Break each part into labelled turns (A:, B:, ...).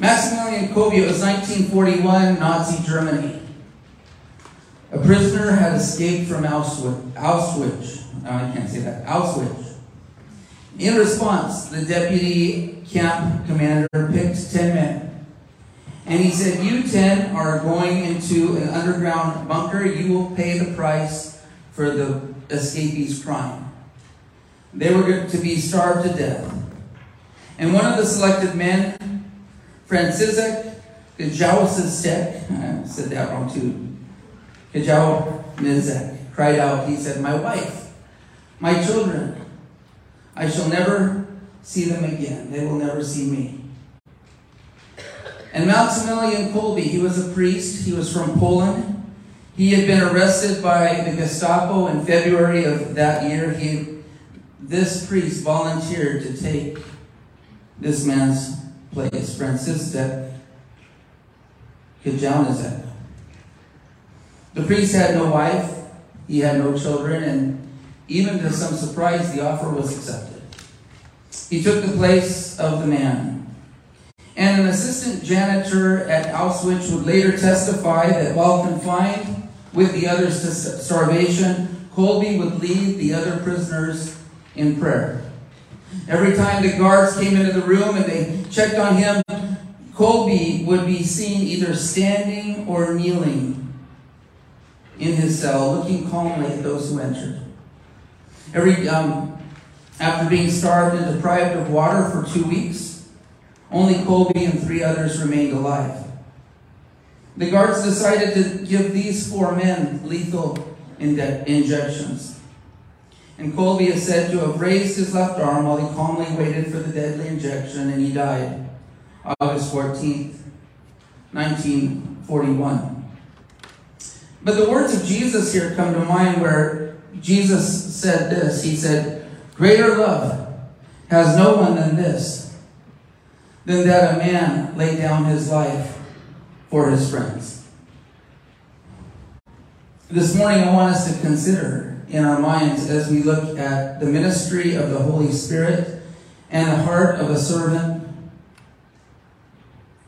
A: Maximilian Kolbe, was 1941, Nazi Germany. A prisoner had escaped from Auschwitz. I can't say that. Auschwitz. In response, the deputy camp commander picked 10 men. And he said, You 10 are going into an underground bunker. You will pay the price for the escapee's crime. They were to be starved to death. And one of the selected men, Franciszek Kajawsistek, I said that wrong too, Kajawsistek, cried out, he said, My wife, my children, I shall never see them again. They will never see me. And Maximilian Kolbe, he was a priest. He was from Poland. He had been arrested by the Gestapo in February of that year. He, this priest volunteered to take this man's place, Franciszek Kajanazek. The priest had no wife, he had no children, and even to some surprise, the offer was accepted. He took the place of the man. And an assistant janitor at Auschwitz would later testify that while confined with the others to starvation, Kolbe would lead the other prisoners in prayer. Every time the guards came into the room and they checked on him, Kolbe would be seen either standing or kneeling in his cell, looking calmly at those who entered. Every um, after being starved and deprived of water for two weeks, only Kolbe and three others remained alive. The guards decided to give these four men lethal injections. And Kolbe is said to have raised his left arm while he calmly waited for the deadly injection, and he died August 14th, 1941. But the words of Jesus here come to mind where Jesus said this. He said, Greater love has no one than this, than that a man lay down his life for his friends. This morning, I want us to consider in our minds as we look at the ministry of the Holy Spirit and the heart of a servant.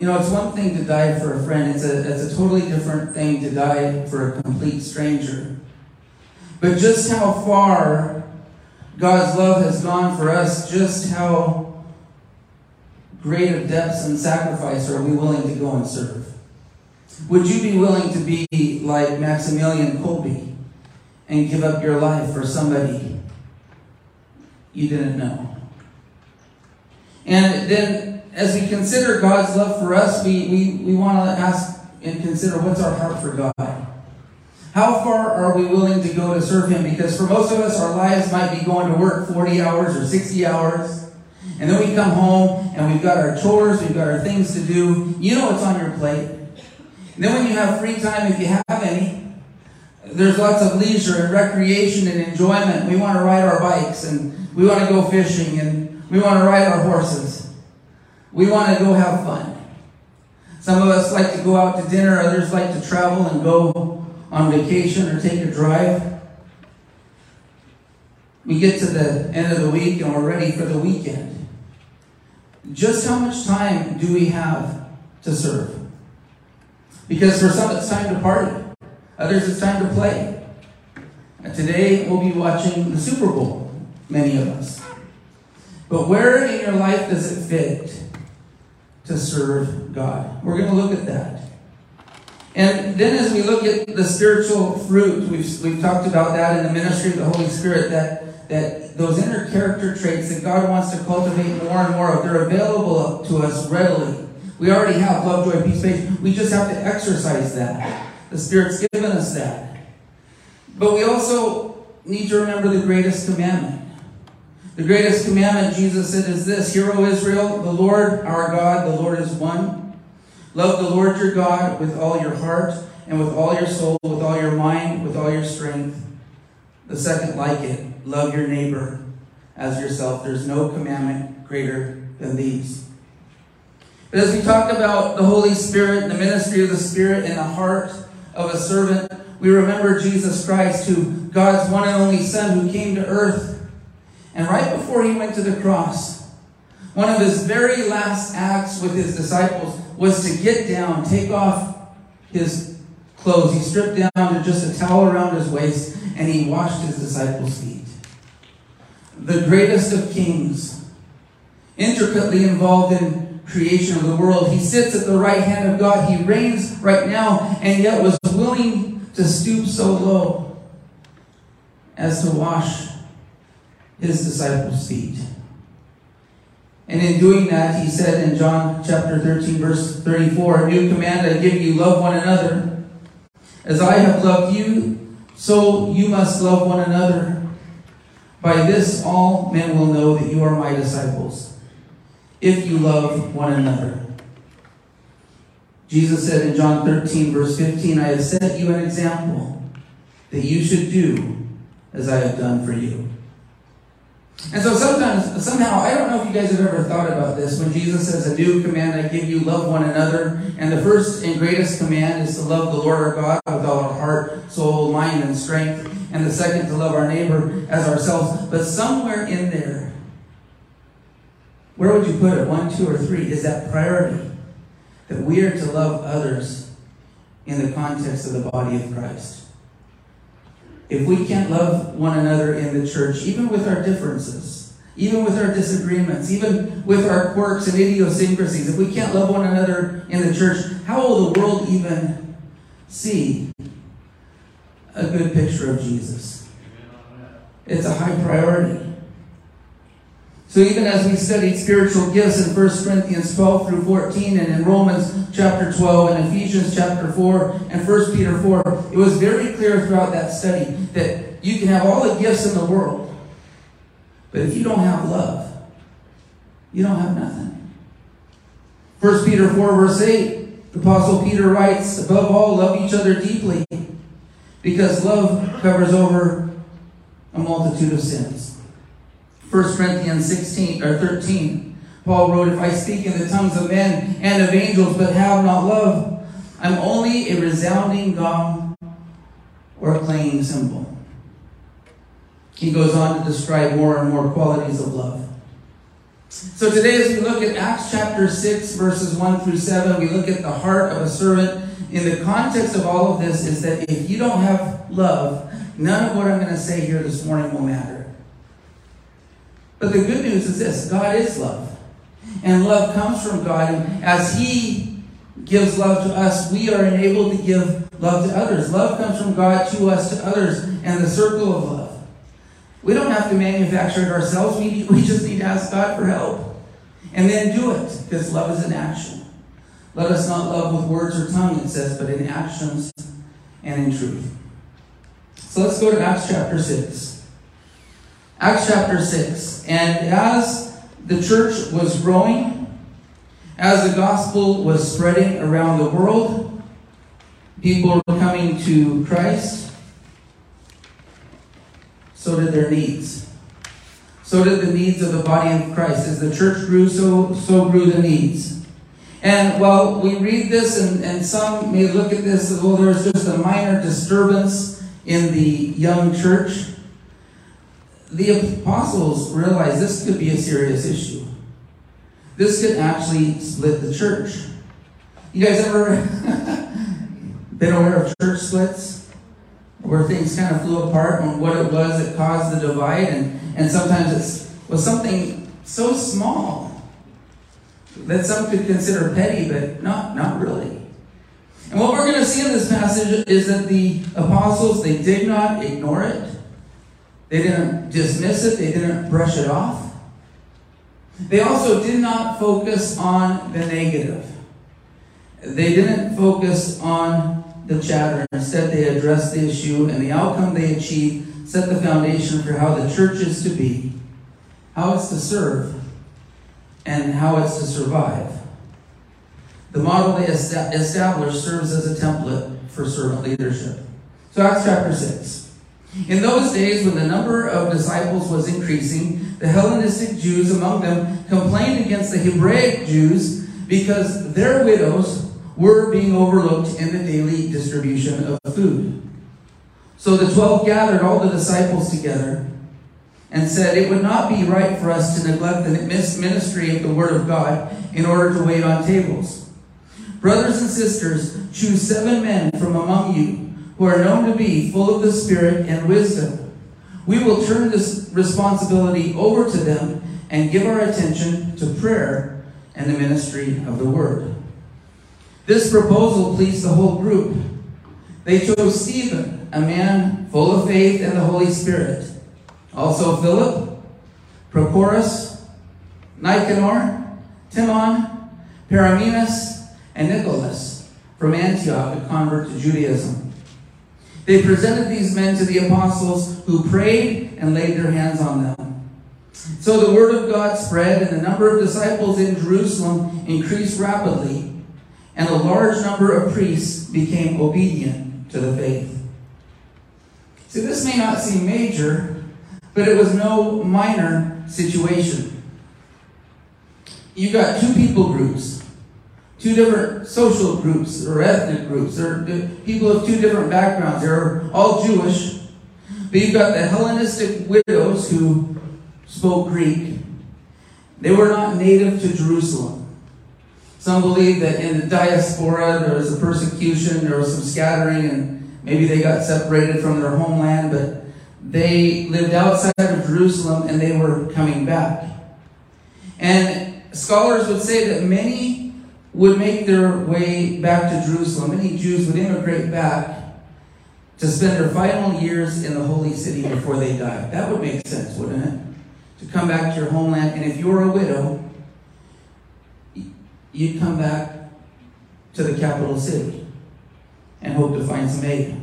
A: You know, it's one thing to die for a friend, it's a, it's a totally different thing to die for a complete stranger. But just how far God's love has gone for us, just how great of depths and sacrifice are we willing to go and serve? Would you be willing to be like Maximilian Kolbe? And give up your life for somebody you didn't know. And then, as we consider God's love for us, we, we, we want to ask and consider what's our heart for God? How far are we willing to go to serve Him? Because for most of us, our lives might be going to work 40 hours or 60 hours. And then we come home and we've got our chores, we've got our things to do. You know what's on your plate. And then when you have free time, if you have any, there's lots of leisure and recreation and enjoyment. We want to ride our bikes and we want to go fishing and we want to ride our horses. We want to go have fun. Some of us like to go out to dinner, others like to travel and go on vacation or take a drive. We get to the end of the week and we're ready for the weekend. Just how much time do we have to serve? Because for some it's time to party. Others, it's time to play. And today, we'll be watching the Super Bowl, many of us. But where in your life does it fit to serve God? We're going to look at that. And then as we look at the spiritual fruit, we've, we've talked about that in the ministry of the Holy Spirit, that, that those inner character traits that God wants to cultivate more and more of, they're available to us readily. We already have love, joy, peace, faith. We just have to exercise that. The Spirit's given us that. But we also need to remember the greatest commandment. The greatest commandment, Jesus said, is this Hear, O Israel, the Lord our God, the Lord is one. Love the Lord your God with all your heart and with all your soul, with all your mind, with all your strength. The second, like it, love your neighbor as yourself. There's no commandment greater than these. But as we talk about the Holy Spirit, the ministry of the Spirit in the heart of a servant, we remember Jesus Christ, who God's one and only Son, who came to earth. And right before he went to the cross, One of his very last acts with his disciples was to get down, take off his clothes. He stripped down to just a towel around his waist and he washed his disciples' feet. The greatest of kings, intricately involved in creation of the world. He sits at the right hand of God. He reigns right now and yet was willing to stoop so low as to wash his disciples' feet. And in doing that, he said in John chapter 13, verse 34, A new command I give you, love one another. As I have loved you, so you must love one another. By this all men will know that you are my disciples, if you love one another. Jesus said in John 13, verse 15, I have set you an example that you should do as I have done for you. And so sometimes, somehow, I don't know if you guys have ever thought about this. When Jesus says, A new command I give you, love one another. And the first and greatest command is to love the Lord our God with all our heart, soul, mind, and strength. And the second, to love our neighbor as ourselves. But somewhere in there, where would you put it? One, two, or three? Is that priority? That we are to love others in the context of the body of Christ if we can't love one another in the church, even with our differences, even with our disagreements, even with our quirks and idiosyncrasies, if we can't love one another in the church, how will the world even see a good picture of Jesus? It's a high priority. So even as we studied spiritual gifts in 1 Corinthians 12 through 14 and in Romans chapter 12 and Ephesians chapter 4 and 1 Peter 4, it was very clear throughout that study that you can have all the gifts in the world, but if you don't have love, you don't have nothing. 1 Peter 4 verse 8, the Apostle Peter writes, Above all, love each other deeply, because love covers over a multitude of sins. 1 Corinthians 16 or 13. Paul wrote, If I speak in the tongues of men and of angels, but have not love, I'm only a resounding gong or a clanging cymbal. He goes on to describe more and more qualities of love. So today, as we look at Acts chapter 6, verses 1 through 7, we look at the heart of a servant. In the context of all of this, is that if you don't have love, none of what I'm going to say here this morning will matter. But the good news is this God is love. And love comes from God. And as He gives love to us, we are enabled to give love to others. Love comes from God to us, to others, and the circle of love. We don't have to manufacture it ourselves. We, we just need to ask God for help. And then do it, because love is an action. Let us not love with words or tongue, it says, but in actions and in truth. So let's go to Acts chapter 6. Acts chapter 6. And as the church was growing, as the gospel was spreading around the world, people were coming to Christ, so did their needs. So did the needs of the body of Christ. As the church grew, so, so grew the needs. And while we read this, and, and some may look at this as well, there's just a minor disturbance in the young church the apostles realized this could be a serious issue. This could actually split the church. You guys ever been aware of church splits? Where things kind of flew apart and what it was that caused the divide, and, and sometimes it was something so small that some could consider petty, but not, not really. And what we're going to see in this passage is that the apostles, they did not ignore it. They didn't dismiss it, they didn't brush it off. They also did not focus on the negative. They didn't focus on the chatter. Instead, they addressed the issue, and the outcome they achieved set the foundation for how the church is to be, how it's to serve, and how it's to survive. The model they established serves as a template for servant leadership. So, Acts chapter 6. In those days, when the number of disciples was increasing, the Hellenistic Jews among them complained against the Hebraic Jews because their widows were being overlooked in the daily distribution of food. So the twelve gathered all the disciples together and said, It would not be right for us to neglect the ministry of the Word of God in order to wait on tables. Brothers and sisters, choose seven men from among you who are known to be full of the Spirit and wisdom. We will turn this responsibility over to them and give our attention to prayer and the ministry of the Word. This proposal pleased the whole group. They chose Stephen, a man full of faith and the Holy Spirit. Also Philip, Prochorus, Nicanor, Timon, Parmenas, and Nicholas from Antioch, a convert to Judaism. They presented these men to the apostles who prayed and laid their hands on them. So the word of God spread, and the number of disciples in Jerusalem increased rapidly, and a large number of priests became obedient to the faith. See, this may not seem major, but it was no minor situation. You got two people groups, two different social groups or ethnic groups, or people of two different backgrounds. They're all Jewish. But you've got the Hellenistic widows who spoke Greek. They were not native to Jerusalem. Some believe that in the diaspora there was a persecution, there was some scattering, and maybe they got separated from their homeland, but they lived outside of Jerusalem and they were coming back. And scholars would say that many would make their way back to Jerusalem. Many Jews would immigrate back to spend their final years in the holy city before they died. That would make sense, wouldn't it? To come back to your homeland. And if you were a widow, you'd come back to the capital city and hope to find some aid.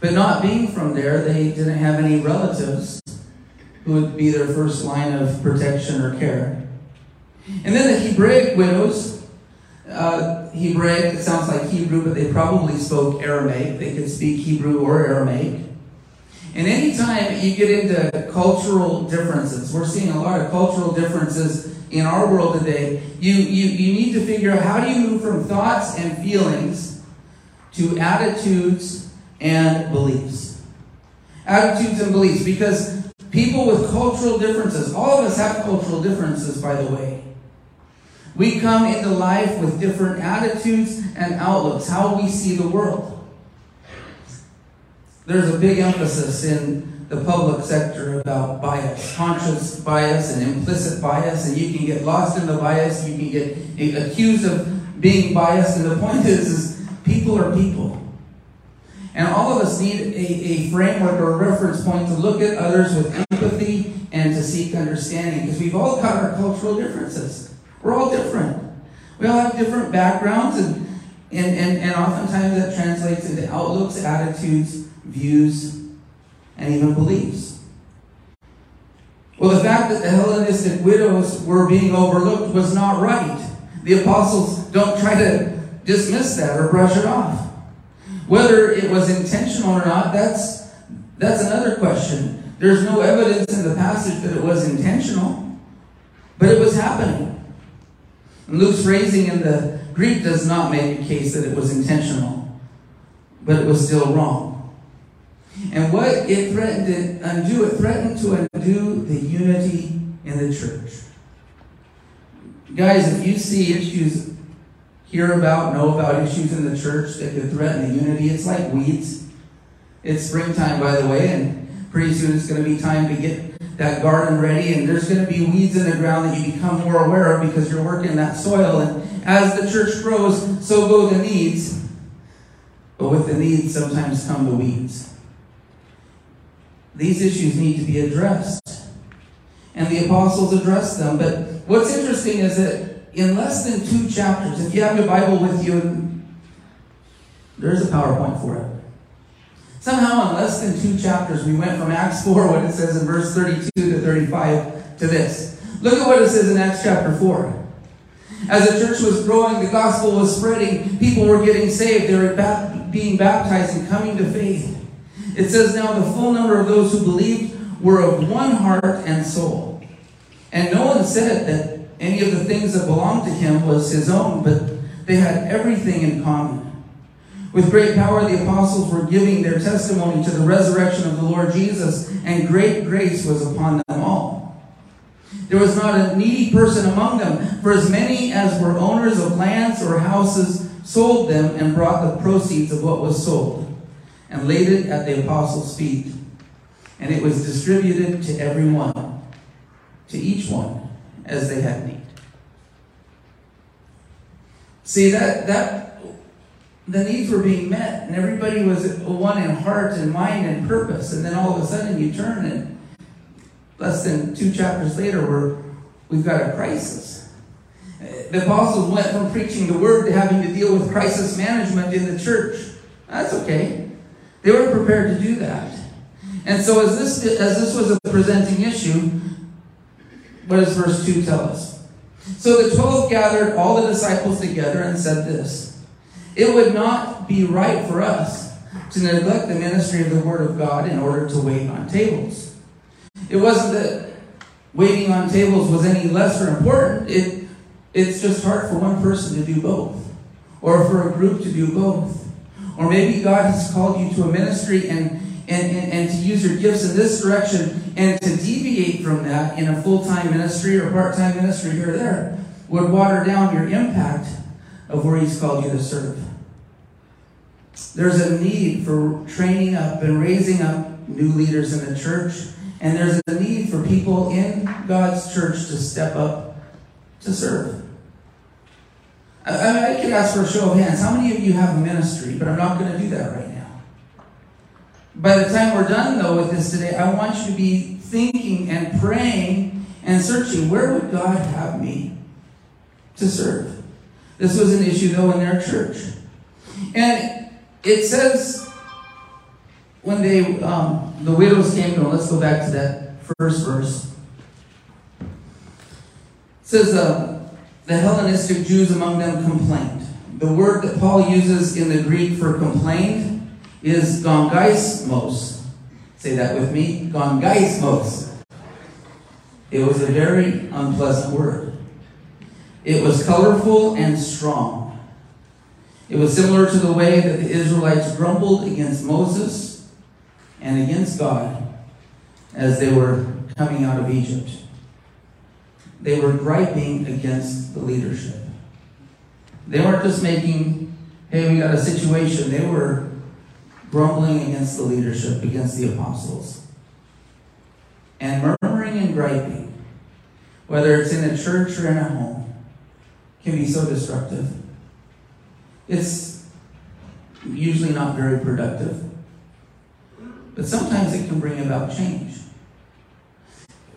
A: But not being from there, they didn't have any relatives who would be their first line of protection or care. And then the Hebraic widows, uh, Hebraic, it sounds like Hebrew, but they probably spoke Aramaic. They could speak Hebrew or Aramaic. And anytime you get into cultural differences, we're seeing a lot of cultural differences in our world today. You, you, you need to figure out how do you move from thoughts and feelings to attitudes and beliefs. Attitudes and beliefs, because people with cultural differences, all of us have cultural differences, by the way. We come into life with different attitudes and outlooks, how we see the world. There's a big emphasis in the public sector about bias, conscious bias and implicit bias, and you can get lost in the bias, you can get accused of being biased, and the point is, is people are people. And all of us need a, a framework or a reference point to look at others with empathy and to seek understanding, because we've all got our cultural differences. We're all different. We all have different backgrounds, and, and, and, and oftentimes that translates into outlooks, attitudes, views, and even beliefs. Well, the fact that the Hellenistic widows were being overlooked was not right. The apostles don't try to dismiss that or brush it off. Whether it was intentional or not, that's, that's another question. There's no evidence in the passage that it was intentional, but it was happening. Luke's phrasing in the Greek does not make a case that it was intentional, but it was still wrong. And what it threatened to undo, it threatened to undo the unity in the church. Guys, if you see issues, hear about, know about issues in the church that could threaten the unity, it's like weeds. It's springtime, by the way, and pretty soon it's going to be time to get that garden ready, and there's going to be weeds in the ground that you become more aware of because you're working that soil. And as the church grows, so go the needs. But with the needs, sometimes come the weeds. These issues need to be addressed. And the apostles addressed them. But what's interesting is that in less than two chapters, if you have your Bible with you, there's a PowerPoint for it. Somehow, in less than two chapters, we went from Acts 4, what it says in verse 32 to 35, to this. Look at what it says in Acts chapter 4. As the church was growing, the gospel was spreading, people were getting saved, they were being baptized and coming to faith. It says, Now the full number of those who believed were of one heart and soul. And no one said that any of the things that belonged to him was his own, but they had everything in common. With great power, the apostles were giving their testimony to the resurrection of the Lord Jesus, and great grace was upon them all. There was not a needy person among them, for as many as were owners of lands or houses sold them and brought the proceeds of what was sold and laid it at the apostles' feet. And it was distributed to everyone, to each one, as they had need. See, that, that the needs were being met, and everybody was one in heart and mind and purpose. And then all of a sudden you turn, and less than two chapters later, we're, we've got a crisis. The apostles went from preaching the word to having to deal with crisis management in the church. That's okay. They were prepared to do that. And so as this as this was a presenting issue, what does verse 2 tell us? So the twelve gathered all the disciples together and said this It would not be right for us to neglect the ministry of the Word of God in order to wait on tables. It wasn't that waiting on tables was any less or important. It, it's just hard for one person to do both, or for a group to do both. Or maybe God has called you to a ministry and, and, and, and to use your gifts in this direction and to deviate from that in a full time ministry or part time ministry here or there would water down your impact of where He's called you to serve. There's a need for training up and raising up new leaders in the church, and there's a need for people in God's church to step up to serve. I, I could ask for a show of hands. How many of you have a ministry? But I'm not going to do that right now. By the time we're done, though, with this today, I want you to be thinking and praying and searching where would God have me to serve? This was an issue, though, in their church. And it says when they, um, the widows came to him, let's go back to that first verse. It says, uh, the Hellenistic Jews among them complained. The word that Paul uses in the Greek for complained is gongaismos. Say that with me. Gongaismos. It was a very unpleasant word. It was colorful and strong. It was similar to the way that the Israelites grumbled against Moses and against God as they were coming out of Egypt. They were griping against the leadership. They weren't just making, hey, we got a situation. They were grumbling against the leadership, against the apostles. And murmuring and griping, whether it's in a church or in a home, can be so destructive. It's usually not very productive. But sometimes it can bring about change.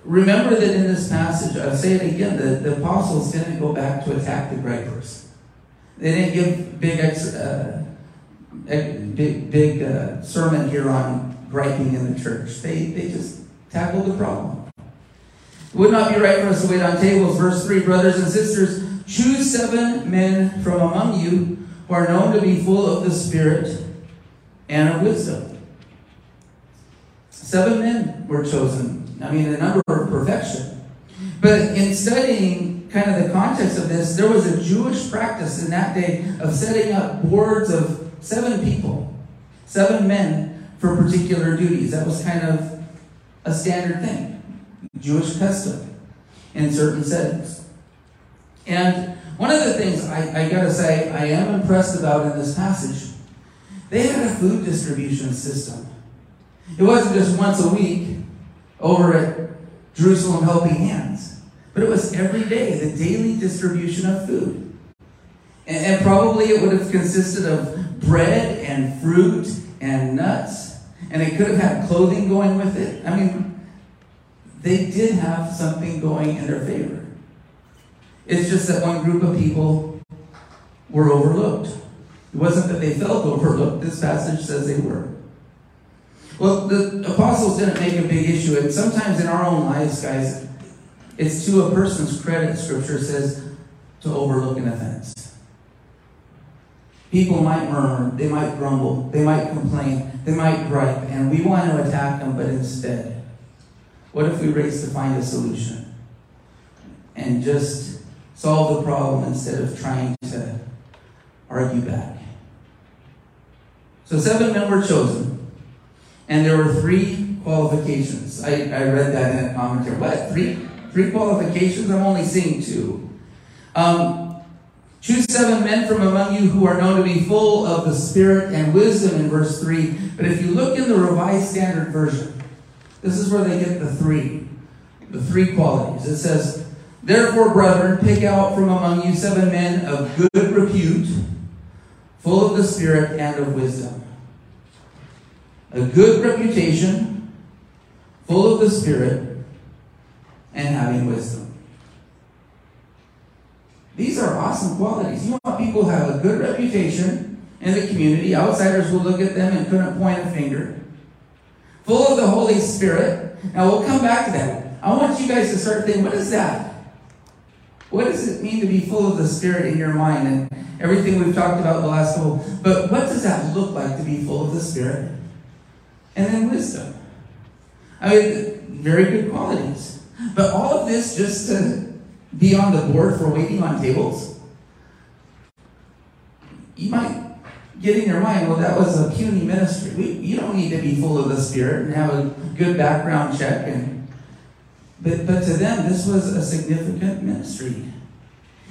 A: Remember that in this passage, I'll say it again, the, the apostles didn't go back to attack the gripers. They didn't give big, ex, uh, big, big uh, sermon here on griping in the church. They, they just tackled the problem. It would not be right for us to wait on tables. Verse 3 Brothers and sisters, choose seven men from among you who are known to be full of the Spirit and of wisdom. Seven men were chosen I mean, the number of perfection. But in studying kind of the context of this, there was a Jewish practice in that day of setting up boards of seven people, seven men for particular duties. That was kind of a standard thing, Jewish custom in certain settings. And one of the things I, I gotta say I am impressed about in this passage, they had a food distribution system. It wasn't just once a week, over at Jerusalem Helping Hands. But it was every day, the daily distribution of food. And, and probably it would have consisted of bread and fruit and nuts. And it could have had clothing going with it. I mean, they did have something going in their favor. It's just that one group of people were overlooked. It wasn't that they felt overlooked. This passage says they were. Well, the apostles didn't make a big issue. And sometimes in our own lives, guys, it's to a person's credit, Scripture says, to overlook an offense. People might murmur, they might grumble, they might complain, they might gripe, and we want to attack them, but instead, what if we race to find a solution and just solve the problem instead of trying to argue back? So seven men were chosen, and there were three qualifications. I, I read that in a commentary. What? Three? Three qualifications? I'm only seeing two. Um, Choose seven men from among you who are known to be full of the Spirit and wisdom in verse 3. But if you look in the Revised Standard Version, this is where they get the three. The three qualities. It says, Therefore, brethren, pick out from among you seven men of good repute, full of the Spirit and of wisdom. A good reputation, full of the Spirit, and having wisdom. These are awesome qualities. You want people have a good reputation in the community. Outsiders will look at them and couldn't point a finger. Full of the Holy Spirit. Now we'll come back to that. I want you guys to start thinking, what is that? What does it mean to be full of the Spirit in your mind and everything we've talked about the last couple? But what does that look like to be full of the Spirit? And then wisdom. I mean, very good qualities. But all of this just to be on the board for waiting on tables? You might get in your mind, well, that was a puny ministry. We, you don't need to be full of the Spirit and have a good background check. And, but, but to them, this was a significant ministry.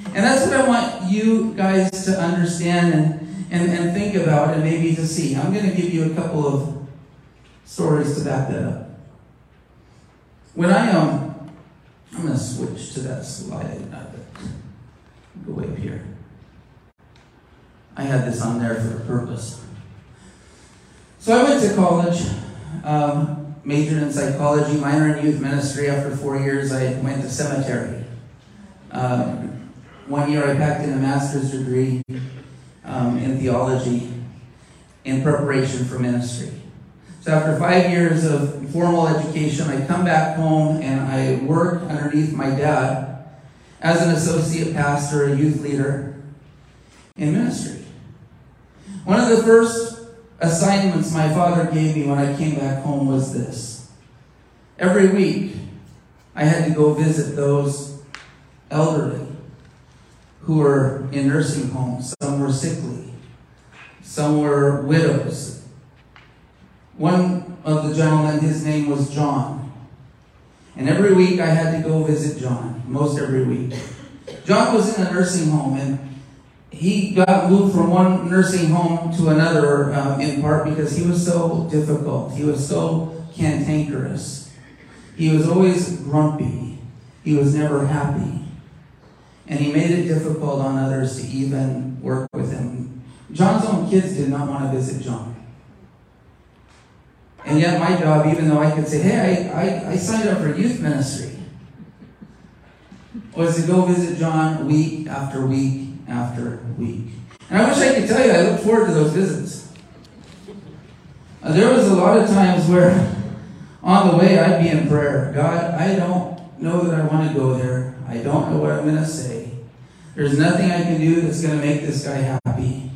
A: And that's what I want you guys to understand and, and, and think about and maybe to see. I'm going to give you a couple of stories to back that up. When I um, I'm going to switch to that slide. Go way up here. I had this on there for a purpose. So I went to college, um, majored in psychology, minor in youth ministry. After four years, I went to seminary. Um, one year, I packed in a master's degree um, in theology in preparation for ministry. So after five years of formal education, I come back home and I work underneath my dad as an associate pastor, a youth leader in ministry. One of the first assignments my father gave me when I came back home was this. Every week, I had to go visit those elderly who were in nursing homes. Some were sickly, some were widows, one of the gentlemen, his name was John. And every week I had to go visit John, most every week. John was in a nursing home and he got moved from one nursing home to another um, in part because he was so difficult. He was so cantankerous. He was always grumpy. He was never happy. And he made it difficult on others to even work with him. John's own kids did not want to visit John. And yet, my job, even though I could say, hey, I, I, I signed up for youth ministry, was to go visit John week after week after a week. And I wish I could tell you I look forward to those visits. Uh, there was a lot of times where on the way I'd be in prayer God, I don't know that I want to go there. I don't know what I'm going to say. There's nothing I can do that's going to make this guy happy.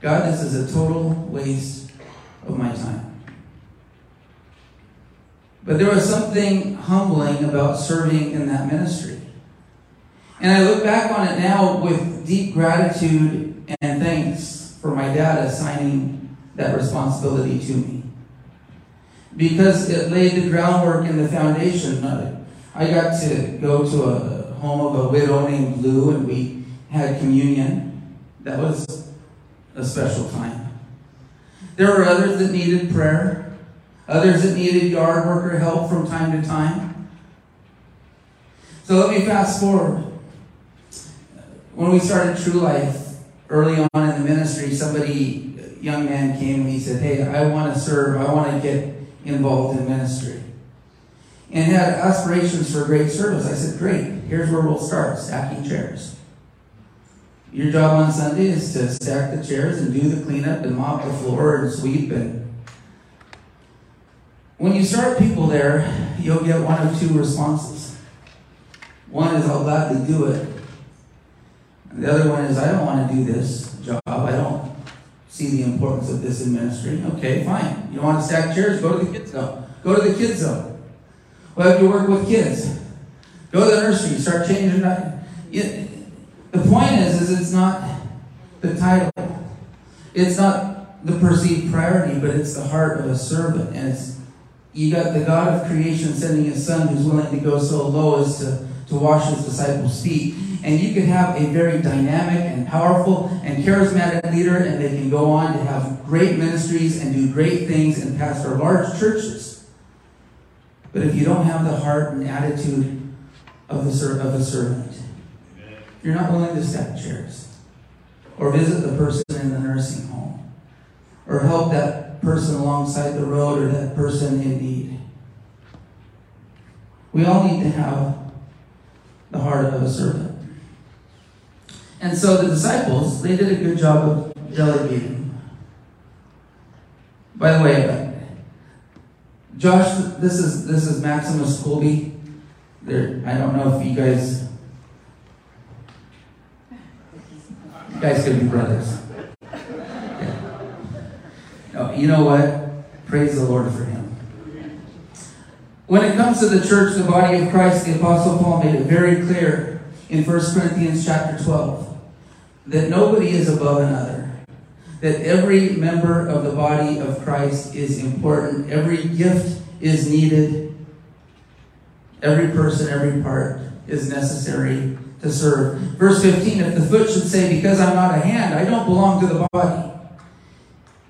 A: God, this is a total waste of my time. But there was something humbling about serving in that ministry. And I look back on it now with deep gratitude and thanks for my dad assigning that responsibility to me. Because it laid the groundwork and the foundation. I got to go to a home of a widow named Lou, and we had communion. That was a special time. There were others that needed prayer others that needed yard worker help from time to time. So let me fast forward. When we started True Life, early on in the ministry, somebody, a young man came and he said, Hey, I want to serve, I want to get involved in ministry. And had aspirations for great service. I said, Great, here's where we'll start stacking chairs. Your job on Sunday is to stack the chairs and do the cleanup and mop the floor and sweep and when you start people there, you'll get one of two responses. One is, I'll gladly do it. And the other one is, I don't want to do this job. I don't see the importance of this in ministry. Okay, fine. You don't want to stack chairs? Go to the kids zone. Go to the kids zone. Well, you work with kids, go to the nursery. Start changing that. the point is, is it's not the title. It's not the perceived priority, but it's the heart of a servant. And it's you got the God of creation sending his son who's willing to go so low as to, to wash his disciples' feet. And you can have a very dynamic and powerful and charismatic leader, and they can go on to have great ministries and do great things and pastor large churches. But if you don't have the heart and attitude of, the, of a servant, you're not willing to stack chairs or visit the person in the nursing home or help that person alongside the road or that person in need. We all need to have the heart of a servant. And so the disciples, they did a good job of delegating. By the way, Josh, this is this is Maximus Kolbe. There, I don't know if you guys, you guys could be brothers. Yeah. No, you know what? Praise the Lord for him. When it comes to the church, the body of Christ, the Apostle Paul made it very clear in 1 Corinthians chapter 12 that nobody is above another. That every member of the body of Christ is important. Every gift is needed. Every person, every part is necessary to serve. Verse 15 If the foot should say, Because I'm not a hand, I don't belong to the body.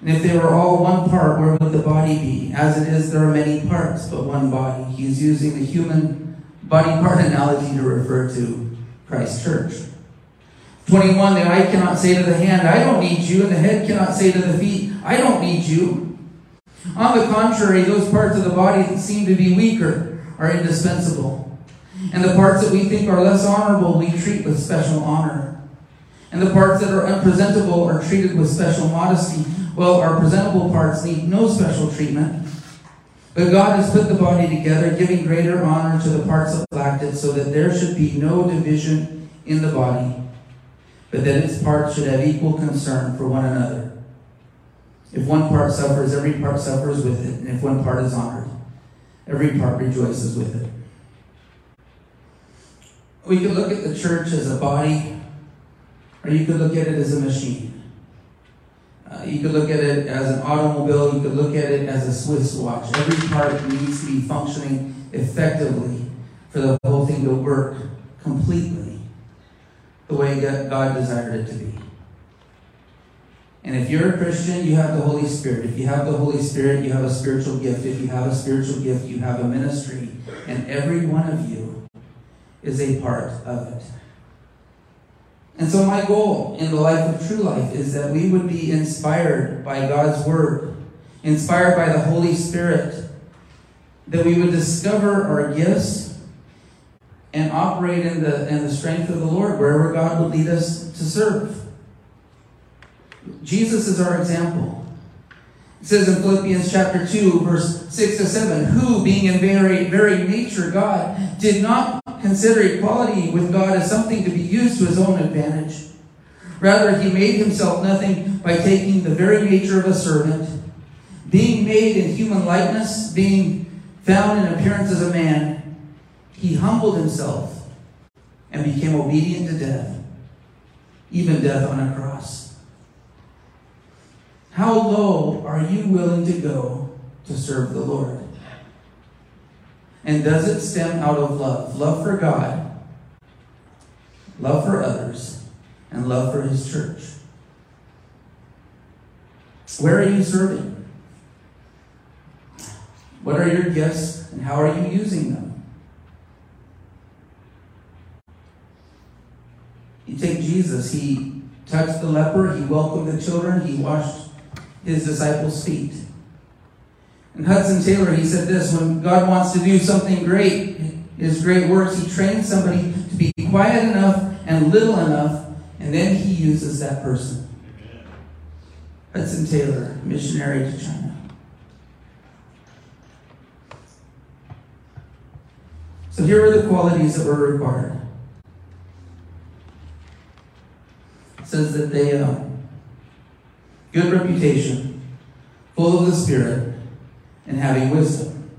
A: And if they were all one part, where would the body be? As it is, there are many parts, but one body. He's using the human body part analogy to refer to Christ's church. 21, the eye cannot say to the hand, I don't need you, and the head cannot say to the feet, I don't need you. On the contrary, those parts of the body that seem to be weaker are indispensable. And the parts that we think are less honorable, we treat with special honor. And the parts that are unpresentable are treated with special modesty. Well, our presentable parts need no special treatment. But God has put the body together, giving greater honor to the parts that lacked it, so that there should be no division in the body but that its parts should have equal concern for one another. If one part suffers, every part suffers with it, and if one part is honored, every part rejoices with it. We could look at the church as a body, or you could look at it as a machine. Uh, you could look at it as an automobile, you could look at it as a Swiss watch. Every part needs to be functioning effectively for the whole thing to work completely the way God desired it to be. And if you're a Christian, you have the Holy Spirit. If you have the Holy Spirit, you have a spiritual gift. If you have a spiritual gift, you have a ministry. And every one of you is a part of it. And so, my goal in the life of true life is that we would be inspired by God's Word, inspired by the Holy Spirit, that we would discover our gifts and operate in the, in the strength of the Lord wherever God would lead us to serve. Jesus is our example. It says in Philippians chapter 2, verse 6 to 7, who, being in very, very nature God, did not consider equality with God as something to be used to his own advantage. Rather, he made himself nothing by taking the very nature of a servant, being made in human likeness, being found in appearance as a man he humbled himself and became obedient to death, even death on a cross. How low are you willing to go to serve the Lord? And does it stem out of love? Love for God, love for others, and love for His church. Where are you serving? What are your gifts and how are you using them? You take Jesus, he touched the leper, he welcomed the children, he washed his disciples' feet. And Hudson Taylor, he said this when God wants to do something great, his great works, he trains somebody to be quiet enough and little enough, and then he uses that person. Hudson Taylor, missionary to China. So here are the qualities that were required. It says that they uh, good reputation, full of the Spirit, and having wisdom.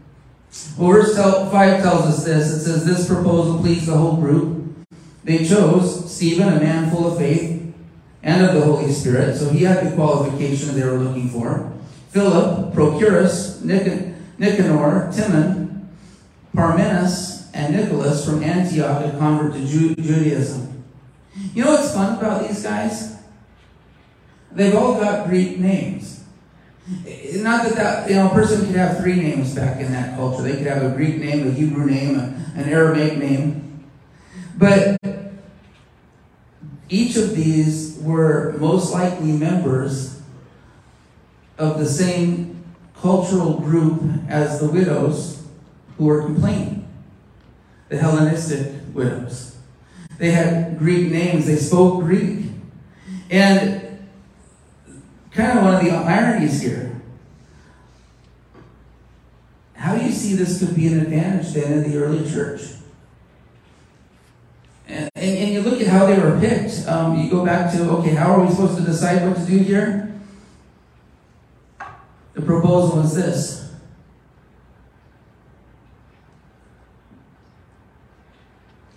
A: Well, verse 5 tells us this. It says, This proposal pleased the whole group. They chose Stephen, a man full of faith and of the Holy Spirit, so he had the qualification they were looking for. Philip, Prochorus, Nicanor, Timon, Parmenas, and Nicholas from Antioch, a convert to Judaism. You know what's fun about these guys? They've all got Greek names. Not that, that you know, a person could have three names back in that culture. They could have a Greek name, a Hebrew name, a, an Aramaic name. But each of these were most likely members of the same cultural group as the widows who were complaining, the Hellenistic widows. They had Greek names, they spoke Greek. And kind of one of the ironies here. How do you see this could be an advantage then in the early church? And, and, and you look at how they were picked. Um, you go back to, okay, how are we supposed to decide what to do here? The proposal is this.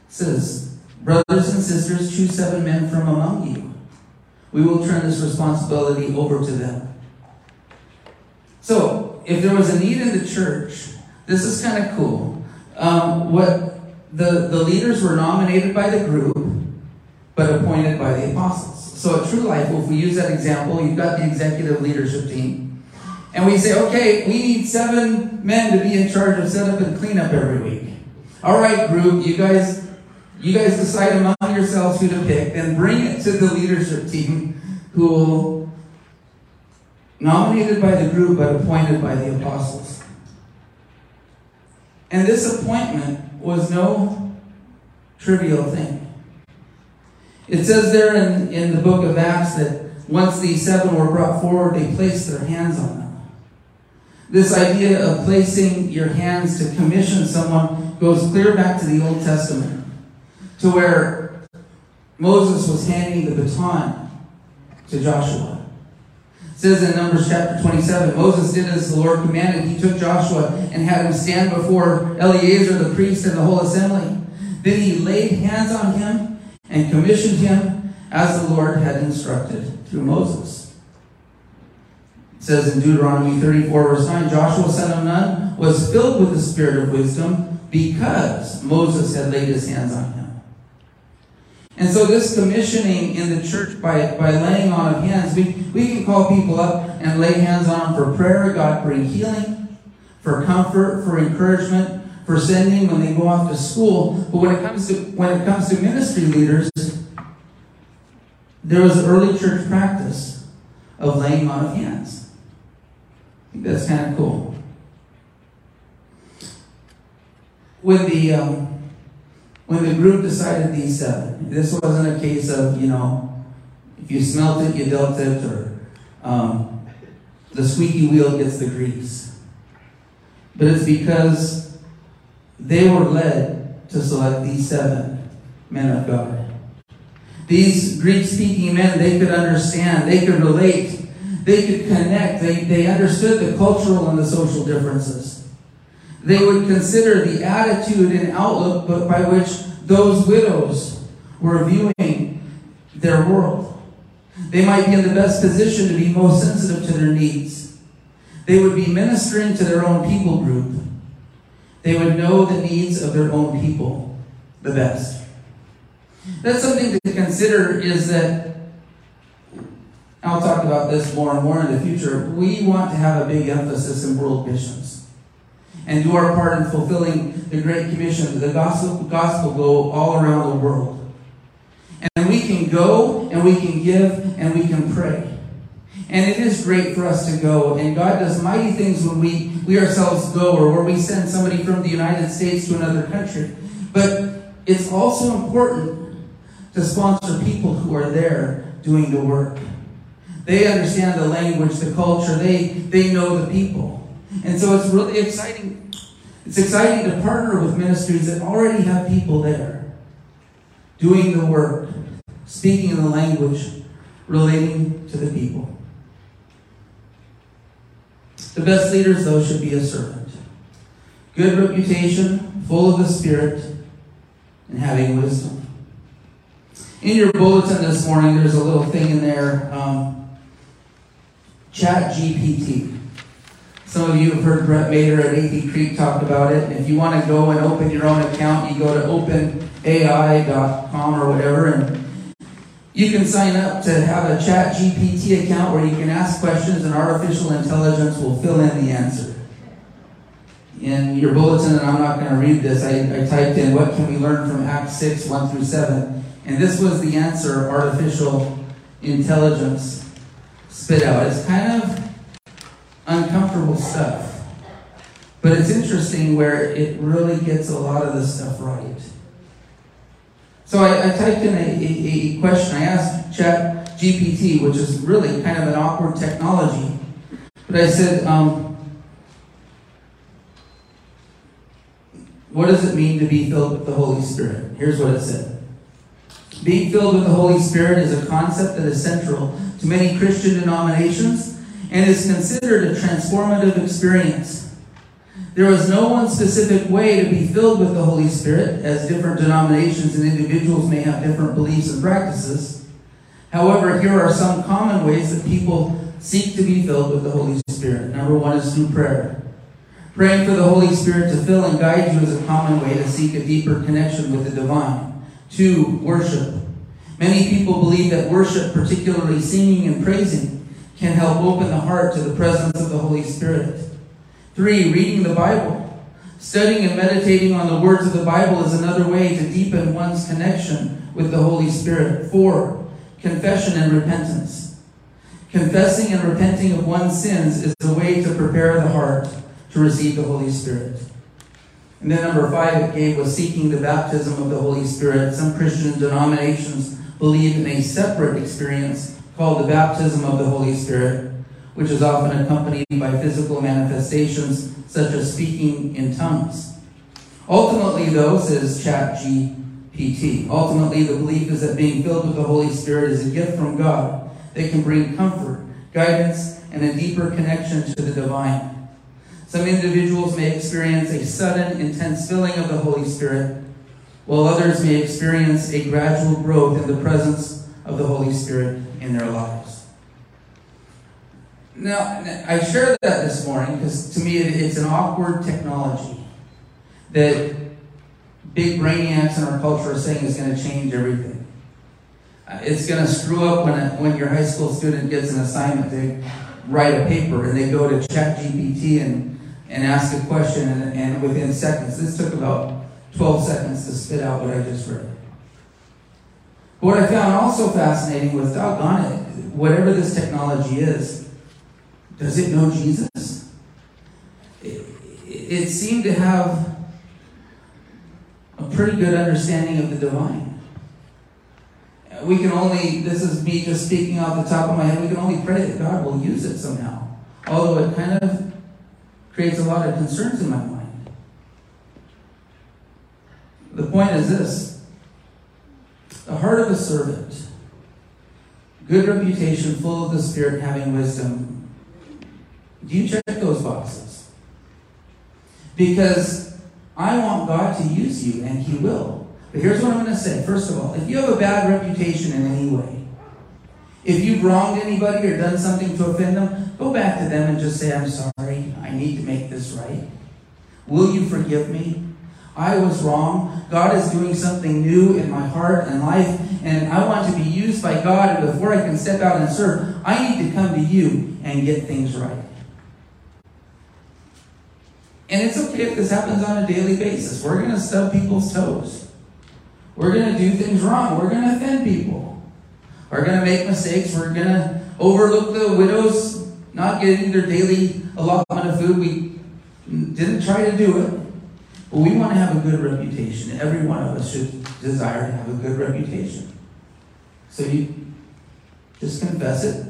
A: It says, Brothers and sisters, choose seven men from among you. We will turn this responsibility over to them. So, if there was a need in the church, this is kind of cool. Um, what the, the leaders were nominated by the group, but appointed by the apostles. So at True Life, if we use that example, you've got the executive leadership team. And we say, okay, we need seven men to be in charge of setup and cleanup every week. All right, group, you guys, you guys decide among yourselves who to pick, and bring it to the leadership team who will nominated by the group but appointed by the apostles. And this appointment was no trivial thing. It says there in, in the book of Acts that once these seven were brought forward, they placed their hands on them. This idea of placing your hands to commission someone goes clear back to the Old Testament, to where Moses was handing the baton to Joshua It says in Numbers chapter 27, Moses did as the Lord commanded. He took Joshua and had him stand before Eleazar the priest and the whole assembly. Then he laid hands on him and commissioned him as the Lord had instructed through Moses. It says in Deuteronomy 34, verse 9, Joshua son of Nun was filled with the spirit of wisdom because Moses had laid his hands on him. And so this commissioning in the church by, by laying on of hands, we, we can call people up and lay hands on them for prayer. God bring healing, for comfort, for encouragement, for sending when they go off to school. But when it comes to when it comes to ministry leaders, there was early church practice of laying on of hands. I think that's kind of cool. When the um, when the group decided these seven, this wasn't a case of, you know, if you smelt it, you dealt it, or um, the squeaky wheel gets the grease. But it's because they were led to select these seven men of God. These Greek speaking men, they could understand, they could relate, they could connect, they, they understood the cultural and the social differences. They would consider the attitude and outlook by which those widows were viewing their world. They might be in the best position to be most sensitive to their needs. They would be ministering to their own people group. They would know the needs of their own people the best. That's something to consider is that I'll talk about this more and more in the future. We want to have a big emphasis in world missions and do our part in fulfilling the Great Commission. The gospel, gospel go all around the world. And we can go and we can give and we can pray. And it is great for us to go. And God does mighty things when we, we ourselves go or where we send somebody from the United States to another country. But it's also important to sponsor people who are there doing the work. They understand the language, the culture, they, they know the people. And so it's really exciting It's exciting to partner with ministries that already have people there doing the work, speaking in the language, relating to the people. The best leaders, though, should be a servant. Good reputation, full of the Spirit, and having wisdom. In your bulletin this morning, there's a little thing in there um, Chat GPT. Some of you have heard Brett Mater at AP Creek talk about it. And if you want to go and open your own account, you go to openai.com or whatever, and you can sign up to have a Chat GPT account where you can ask questions and artificial intelligence will fill in the answer. In your bulletin, and I'm not going to read this, I, I typed in what can we learn from Acts 6, 1 through 7. And this was the answer artificial intelligence spit out. It's kind of uncomfortable stuff. But it's interesting where it really gets a lot of the stuff right. So I, I typed in a, a, a, question. I asked Chat GPT, which is really kind of an awkward technology. But I said, um, what does it mean to be filled with the Holy Spirit? Here's what it said. Being filled with the Holy Spirit is a concept that is central to many Christian denominations and is considered a transformative experience. There is no one specific way to be filled with the Holy Spirit, as different denominations and individuals may have different beliefs and practices. However, here are some common ways that people seek to be filled with the Holy Spirit. Number one is through prayer. Praying for the Holy Spirit to fill and guide you is a common way to seek a deeper connection with the divine. Two, worship. Many people believe that worship, particularly singing and praising, can help open the heart to the presence of the Holy Spirit. Three, reading the Bible. Studying and meditating on the words of the Bible is another way to deepen one's connection with the Holy Spirit. Four, confession and repentance. Confessing and repenting of one's sins is a way to prepare the heart to receive the Holy Spirit. And then number five, it gave was seeking the baptism of the Holy Spirit. Some Christian denominations believe in a separate experience called the baptism of the Holy Spirit which is often accompanied by physical manifestations such as speaking in tongues. Ultimately, though, says ChatGPT, ultimately the belief is that being filled with the Holy Spirit is a gift from God that can bring comfort, guidance, and a deeper connection to the divine. Some individuals may experience a sudden, intense filling of the Holy Spirit, while others may experience a gradual growth in the presence of the Holy Spirit in their lives. Now, I shared that this morning because to me it's an awkward technology that big brainiacs in our culture are saying is going to change everything. Uh, it's going to screw up when, a, when your high school student gets an assignment They write a paper and they go to ChatGPT and, and ask a question, and, and within seconds, this took about 12 seconds to spit out what I just read. What I found also fascinating was, doggone it, whatever this technology is, does it know Jesus? It, it seemed to have a pretty good understanding of the divine. We can only, this is me just speaking off the top of my head, we can only pray that God will use it somehow. Although it kind of creates a lot of concerns in my mind. The point is this heart of a servant, good reputation, full of the Spirit, having wisdom, do you check those boxes? Because I want God to use you, and He will. But here's what I'm going to say. First of all, if you have a bad reputation in any way, if you've wronged anybody or done something to offend them, go back to them and just say, I'm sorry. I need to make this right. Will you forgive me? I was wrong. God is doing something new in my heart and life, and I want to be used by God. And before I can step out and serve, I need to come to you and get things right. And it's okay if this happens on a daily basis. We're going to stub people's toes. We're going to do things wrong. We're going to offend people. We're going to make mistakes. We're going to overlook the widows not getting their daily allotment of food. We didn't try to do it. We want to have a good reputation. Every one of us should desire to have a good reputation. So you just confess it,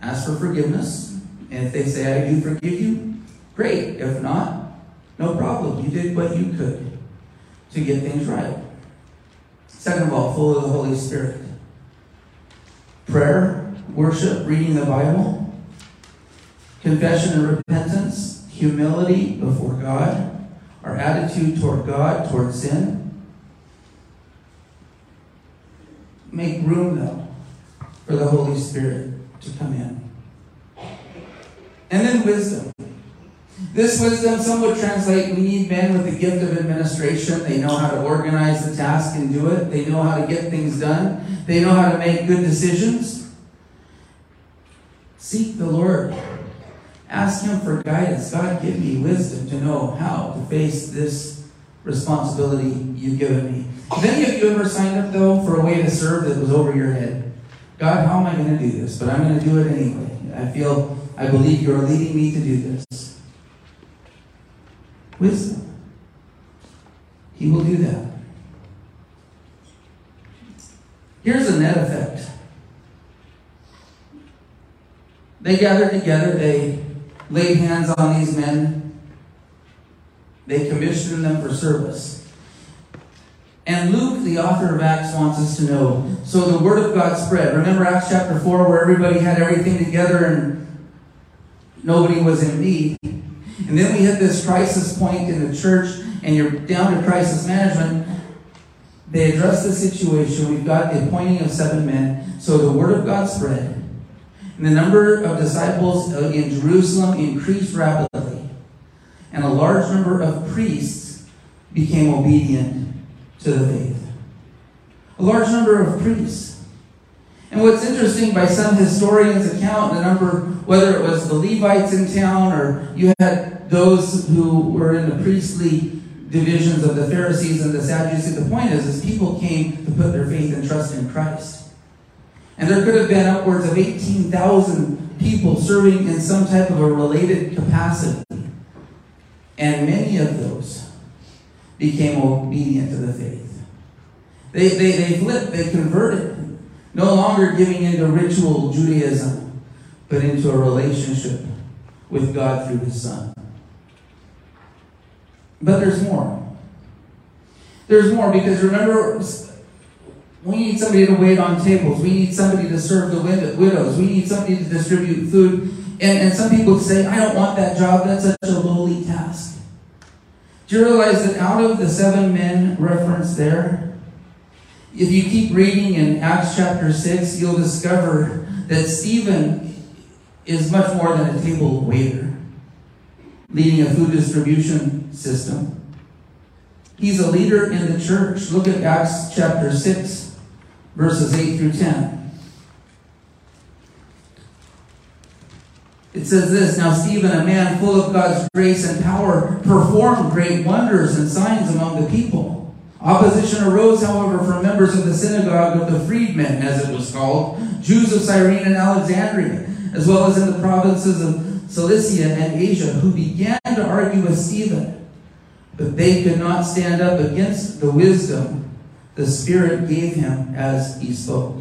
A: ask for forgiveness, and if they say, I do forgive you, Great. If not, No problem. You did what you could to get things right. Second of all, full of the Holy Spirit. Prayer, worship, reading the Bible, confession and repentance, humility before God, our attitude toward God, toward sin. Make room, though, for the Holy Spirit to come in. And then wisdom. This wisdom, some would translate, we need men with the gift of administration. They know how to organize the task and do it. They know how to get things done. They know how to make good decisions. Seek the Lord. Ask Him for guidance. God, give me wisdom to know how to face this responsibility you've given me. Have any of you ever signed up, though, for a way to serve that was over your head? God, how am I going to do this? But I'm going to do it anyway. I feel, I believe you're leading me to do this. Wisdom. He will do that. Here's a net effect. They gathered together, they laid hands on these men, they commissioned them for service. And Luke, the author of Acts, wants us to know. So the word of God spread. Remember Acts chapter 4, where everybody had everything together and nobody was in need? And then we hit this crisis point in the church, and you're down to crisis management. They address the situation. We've got the appointing of seven men. So the word of God spread. And the number of disciples in Jerusalem increased rapidly. And a large number of priests became obedient to the faith. A large number of priests. And what's interesting, by some historians' account, the number, whether it was the Levites in town or you had those who were in the priestly divisions of the Pharisees and the Sadducees, the point is, is people came to put their faith and trust in Christ. And there could have been upwards of 18,000 people serving in some type of a related capacity. And many of those became obedient to the faith. They, they, they flipped, they converted, no longer giving into ritual Judaism, but into a relationship with God through His Son. But there's more. There's more because remember, we need somebody to wait on tables. We need somebody to serve the widows. We need somebody to distribute food. And, and some people say, I don't want that job. That's such a lowly task. Do you realize that out of the seven men referenced there, if you keep reading in Acts chapter 6, you'll discover that Stephen is much more than a table waiter, leading a food distribution system. He's a leader in the church. Look at Acts chapter 6, verses 8 through 10. It says this Now Stephen, a man full of God's grace and power, performed great wonders and signs among the people. Opposition arose, however, from members of the synagogue of the freedmen, as it was called, Jews of Cyrene and Alexandria, as well as in the provinces of Cilicia and Asia, who began to argue with Stephen. But they could not stand up against the wisdom the Spirit gave him as he spoke.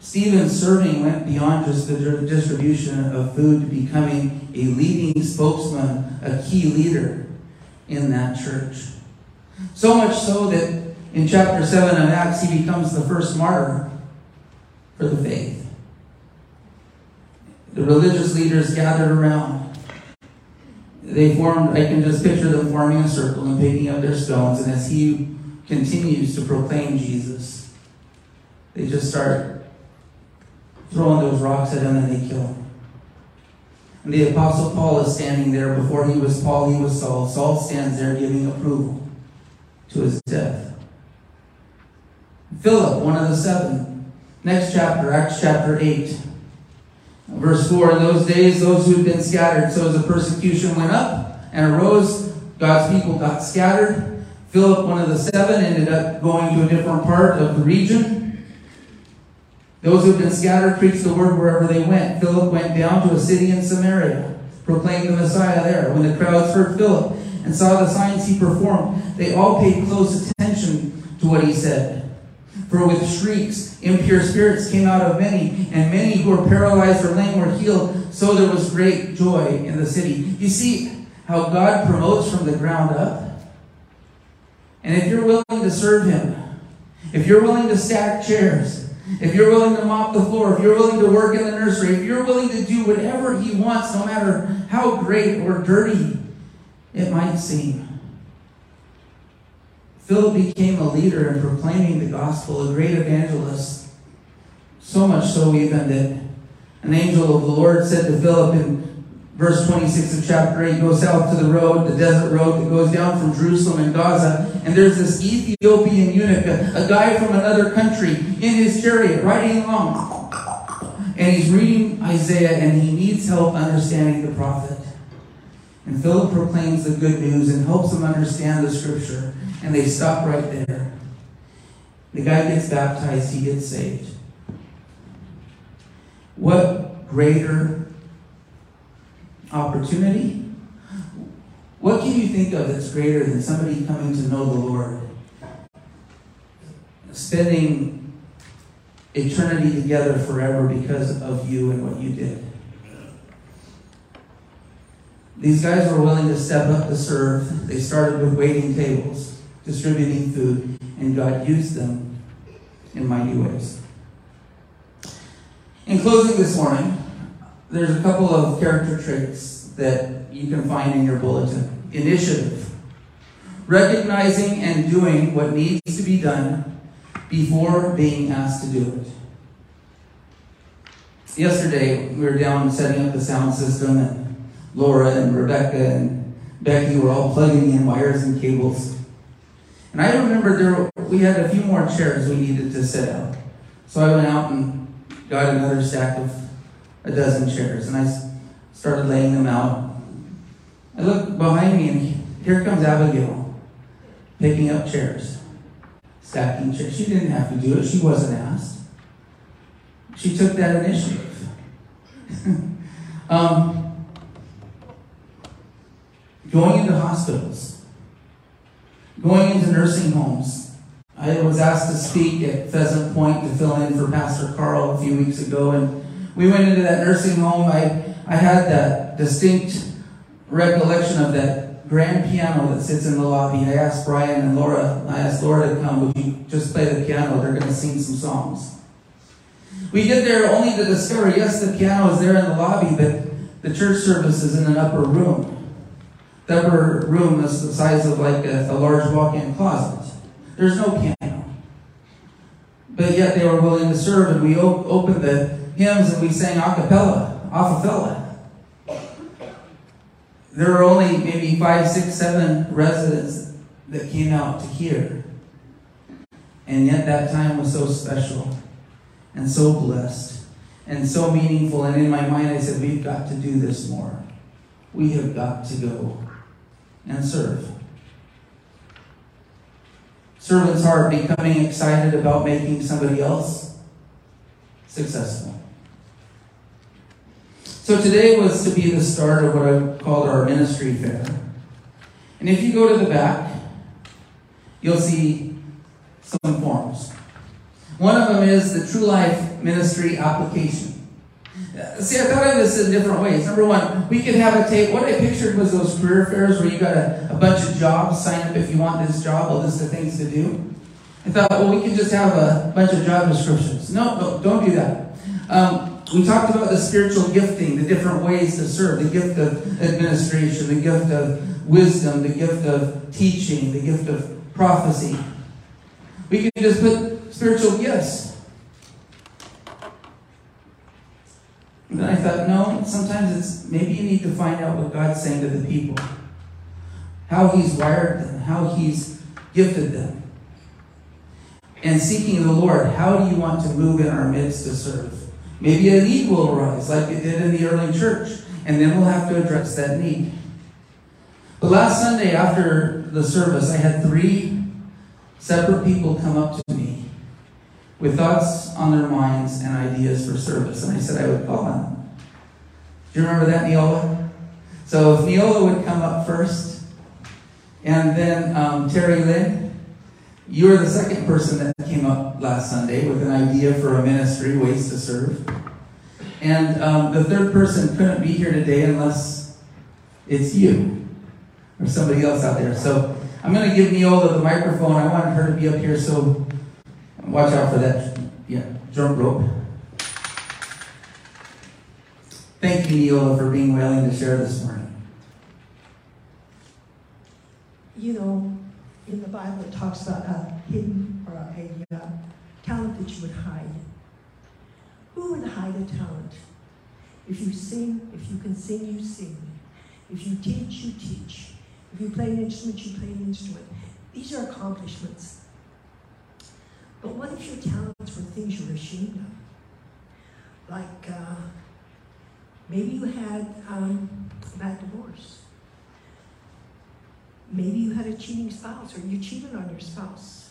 A: Stephen's serving went beyond just the distribution of food to becoming a leading spokesman, a key leader in that church. So much so that in chapter 7 of Acts, he becomes the first martyr for the faith. The religious leaders gathered around. They formed, I can just picture them forming a circle and picking up their stones. And as he continues to proclaim Jesus, they just start throwing those rocks at him and they kill him. And the Apostle Paul is standing there. Before he was Paul, he was Saul. Saul stands there giving approval to his death. Philip, one of the seven. Next chapter, Acts chapter 8. Verse 4 In those days, those who had been scattered, so as the persecution went up and arose, God's people got scattered. Philip, one of the seven, ended up going to a different part of the region. Those who had been scattered preached the word wherever they went. Philip went down to a city in Samaria, proclaimed the Messiah there. When the crowds heard Philip and saw the signs he performed, they all paid close attention to what he said. For with shrieks, impure spirits came out of many, and many who were paralyzed or lame were healed. So there was great joy in the city. You see, how God promotes from the ground up. And if you're willing to serve Him, if you're willing to stack chairs, if you're willing to mop the floor, if you're willing to work in the nursery, if you're willing to do whatever He wants, no matter how great or dirty it might seem. Philip became a leader in proclaiming the gospel, a great evangelist. So much so, even that an angel of the Lord said to Philip in verse 26 of chapter 8 Go south to the road, the desert road that goes down from Jerusalem and Gaza. And there's this Ethiopian eunuch, a, a guy from another country, in his chariot, riding along. And he's reading Isaiah, and he needs help understanding the prophet. And Philip proclaims the good news and helps him understand the scripture. And they stop right there. The guy gets baptized, he gets saved. What greater opportunity? What can you think of that's greater than somebody coming to know the Lord? Spending eternity together forever because of you and what you did. These guys were willing to step up to serve. They started with waiting tables, distributing food, and God used them in mighty ways. In closing this morning, there's a couple of character traits that you can find in your bulletin. Initiative. Recognizing and doing what needs to be done before being asked to do it. Yesterday, we were down setting up the sound system, and Laura and Rebecca and Becky were all plugging in wires and cables. And I remember there we had a few more chairs we needed to set out. So I went out and got another stack of a dozen chairs, and I started laying them out. I look behind me, and here comes Abigail, picking up chairs, stacking chairs. She didn't have to do it, she wasn't asked. She took that initiative. um, going into hospitals, going into nursing homes, I was asked to speak at Pheasant Point to fill in for Pastor Carl a few weeks ago, and we went into that nursing home. I, I had that distinct recollection of that grand piano that sits in the lobby. I asked Brian and Laura, I asked Laura to come, would you just play the piano? They're going to sing some songs. We get there only to discover, yes, the piano is there in the lobby, but the church service is in an upper room. The upper room is the size of like a, a large walk-in closet. There's no piano. But yet they were willing to serve, and we op- opened the hymns and we sang a cappella, a There were only maybe five, six, seven residents that came out to hear. And yet that time was so special and so blessed and so meaningful. And in my mind, I said, We've got to do this more. We have got to go and serve servant's heart becoming excited about making somebody else successful. So today was to be the start of what I called our ministry fair. And if you go to the back, you'll see some forms. One of them is the True Life Ministry application. See, I thought of this in different ways. Number one, we could have a tape. What I pictured was those career fairs where you got a, a bunch of jobs, sign up if you want this job, a list the things to do. I thought, well, we could just have a bunch of job descriptions. No, no, don't do that. Um, we talked about the spiritual gifting, the different ways to serve, the gift of administration, the gift of wisdom, the gift of teaching, the gift of prophecy. We could just put spiritual gifts. And I thought, no, sometimes it's maybe you need to find out what God's saying to the people, how He's wired them, how He's gifted them. And seeking the Lord, how do you want to move in our midst to serve? Maybe a need will arise, like it did in the early church, and then we'll have to address that need. But last Sunday after the service, I had three separate people come up to me with thoughts on their minds and ideas for service. And I said I would call on Do you remember that, Neola? So if Neola would come up first, and then um, Terry Lynn, you were the second person that came up last Sunday with an idea for a ministry, ways to serve. And um, the third person couldn't be here today unless it's you. or somebody else out there. So I'm going to give Neola the microphone. I wanted her to be up here, so watch out for that. Yeah, jump rope. Thank you, Neola, for being willing to share this morning.
B: You know, in the Bible, it talks about a hidden or a, uh, talent that you would hide. Who would hide a talent? If you sing, if you can sing, you sing. If you teach, you teach. If you play an instrument, you play an instrument. These are accomplishments. But what if your talents were things you were ashamed of? Like, uh, maybe you had um, a bad divorce. Maybe you had a cheating spouse or you cheated on your spouse.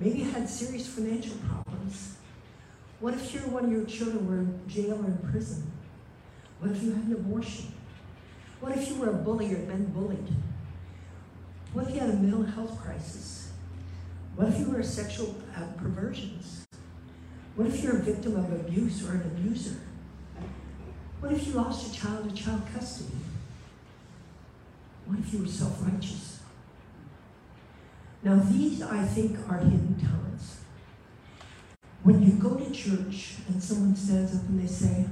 B: Maybe you had serious financial problems. What if you one of your children were in jail or in prison? What if you had an abortion? What if you were a bully or been bullied? What if you had a mental health crisis? What if you were a sexual uh, perversions? What if you're a victim of abuse or an abuser? What if you lost a child to child custody? What if you were self righteous? Now, these I think are hidden talents. When you go to church and someone stands up and they say,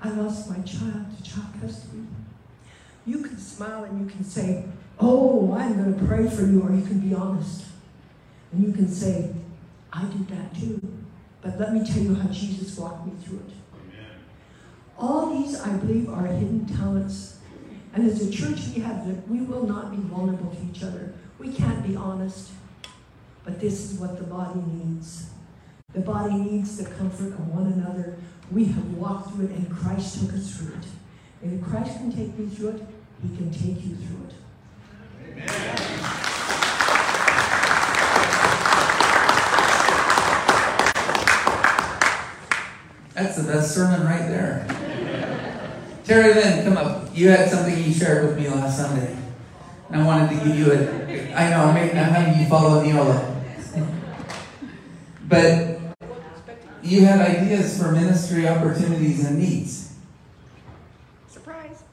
B: I lost my child to child custody, you can smile and you can say, Oh, I'm going to pray for you, or you can be honest. And you can say, I did that too. But let me tell you how Jesus walked me through it. Amen. All these, I believe, are hidden talents. And as a church, we have that we will not be vulnerable to each other. We can't be honest. But this is what the body needs. The body needs the comfort of one another. We have walked through it, and Christ took us through it. And if Christ can take me through it, he can take you through it. Amen.
A: That's the best sermon right there. Terry Lynn, come up. You had something you shared with me last Sunday. And I wanted to give you a. I know, I'm making having you follow Neola. But you had ideas for ministry opportunities and needs.
C: Surprise.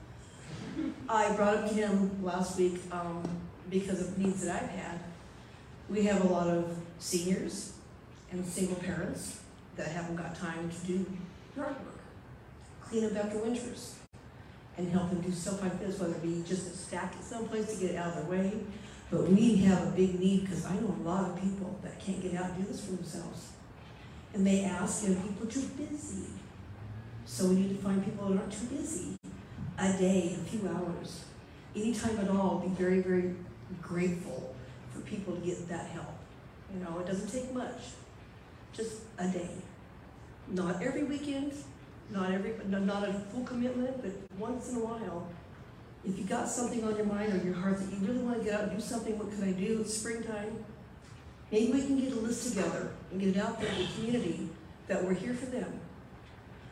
C: I brought up to him last week um, because of needs that I've had. We have a lot of seniors and single parents that haven't got time to do yard work, clean up after winters, and help them do stuff like this, whether it be just a stack it someplace to get it out of their way. But we have a big need because I know a lot of people that can't get out and do this for themselves. And they ask, you know, people too busy. So we need to find people that aren't too busy. A day, a few hours, anytime at all, be very, very grateful for people to get that help. You know, it doesn't take much, just a day. Not every weekend, not every, not a full commitment, but once in a while. If you got something on your mind or your heart that you really want to get out and do something, what can I do? It's springtime. Maybe we can get a list together and get it out there in the community that we're here for them.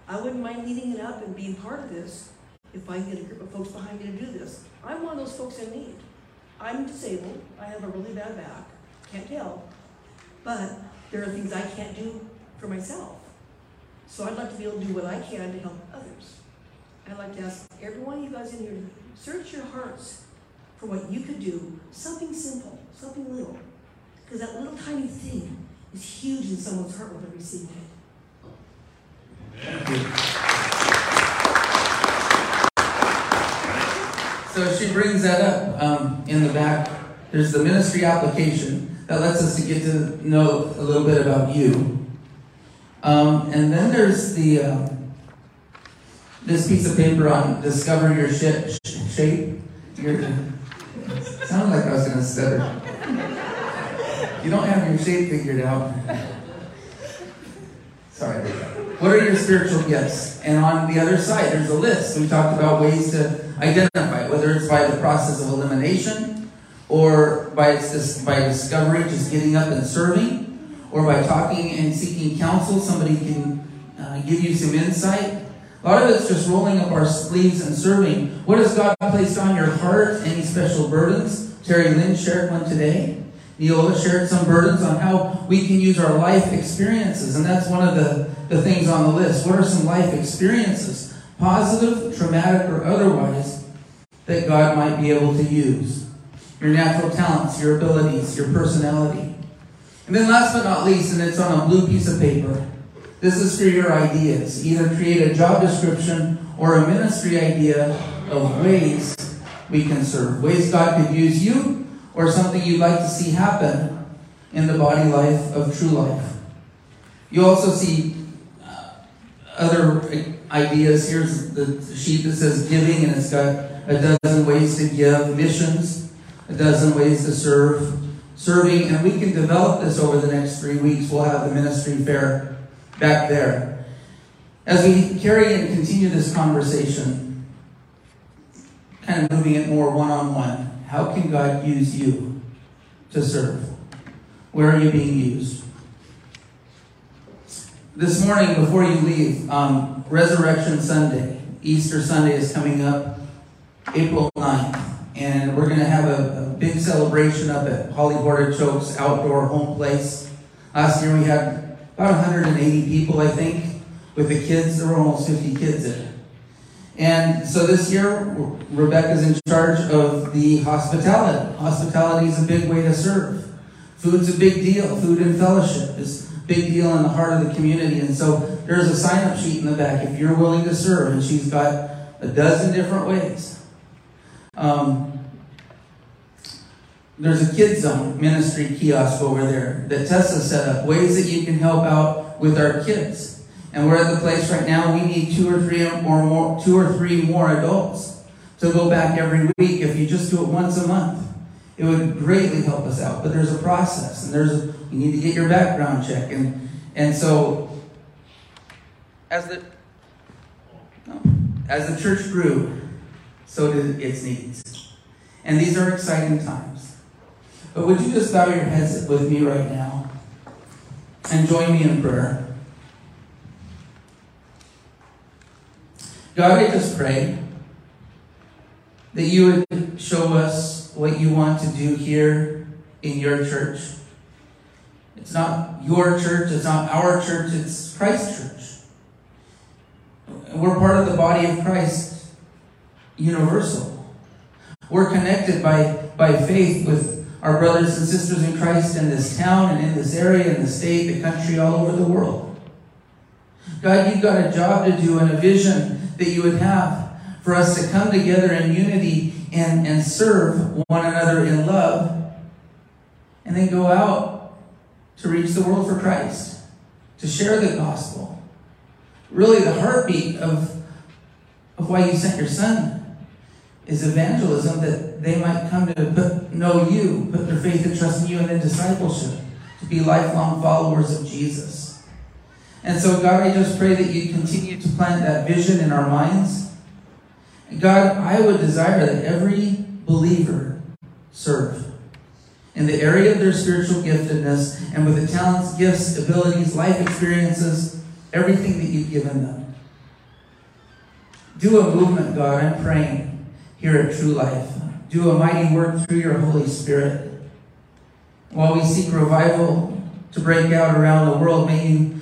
C: I wouldn't mind leading it up and being part of this if I can get a group of folks behind me to do this. I'm one of those folks in need. I'm disabled. I have a really bad back. Can't tell. But there are things I can't do for myself. So I'd like to be able to do what I can to help others. I'd like to ask every one of you guys in here to search your hearts for what you could do. Something simple, something little. Because that little tiny thing is huge in someone's heart when they're receiving
A: it. So she brings that up um, in the back. There's the ministry application that lets us to get to know a little bit about you. Um, and then there's the uh, this piece of paper on discover your sh- shape. Your, sounded like I was to stutter. You don't have your shape figured out. Sorry. What are your spiritual gifts? And on the other side, there's a list. We talked about ways to identify whether it's by the process of elimination or by, its, by discovery, just getting up and serving, or by talking and seeking counsel. Somebody can uh, give you some insight. A lot of it's just rolling up our sleeves and serving. What has God placed on your heart? Any special burdens? Terry Lynn shared one today. Neola shared some burdens on how we can use our life experiences, and that's one of the, the things on the list. What are some life experiences, positive, traumatic, or otherwise, that God might be able to use. Your natural talents, your abilities, your personality. And then last but not least, and it's on a blue piece of paper, this is for your ideas. Either create a job description or a ministry idea of ways we can serve. Ways God could use you or something you'd like to see happen in the body life of true life. You also see uh, other ideas. Here's the sheet that says giving, and it's got a dozen ways to give, missions, a dozen ways to serve, serving, and we can develop this over the next three weeks. We'll have the ministry fair back there. As we carry and continue this conversation, kind of moving it more one on one, how can God use you to serve? Where are you being used? This morning, before you leave, um, Resurrection Sunday, Easter Sunday is coming up April 9th. And we're going to have a, a, big celebration up at Holly Chokes outdoor home place. Last year we had about 180 people, I think, with the kids. There were almost 50 kids in it. And so this year, Rebecca's in charge of the hospitality. Hospitality is a big way to serve. Food's a big deal. Food and fellowship is a big deal in the heart of the community. And so there's a sign up sheet in the back if you're willing to serve. And she's got a dozen different ways. Um, there's a kids zone ministry kiosk over there that Tessa set up. Ways that you can help out with our kids. And we're at the place right now. We need two or three or more, two or three more adults to go back every week. If you just do it once a month, it would greatly help us out. But there's a process, and there's you need to get your background check, and and so as the as the church grew, so did its needs. And these are exciting times. But would you just bow your heads with me right now and join me in prayer? God, I just pray that you would show us what you want to do here in your church. It's not your church, it's not our church, it's Christ's church. We're part of the body of Christ, universal. We're connected by, by faith with our brothers and sisters in Christ in this town and in this area, in the state, the country, all over the world. God, you've got a job to do and a vision that you would have for us to come together in unity and, and serve one another in love and then go out to reach the world for Christ, to share the gospel. Really, the heartbeat of, of why you sent your son is evangelism that they might come to put, know you, put their faith and trust in you, and then discipleship to be lifelong followers of Jesus. And so, God, I just pray that you continue to plant that vision in our minds. God, I would desire that every believer serve in the area of their spiritual giftedness and with the talents, gifts, abilities, life experiences, everything that you've given them. Do a movement, God, I'm praying here at True Life. Do a mighty work through your Holy Spirit. While we seek revival to break out around the world, may you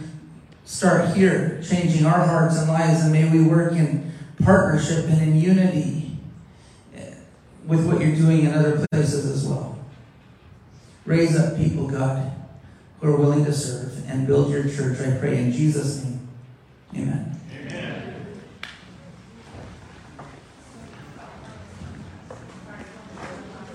A: start here, changing our hearts and lives, and may we work in partnership and in unity with what you're doing in other places as well. Raise up people, God, who are willing to serve and build your church. I pray in Jesus' name. Amen.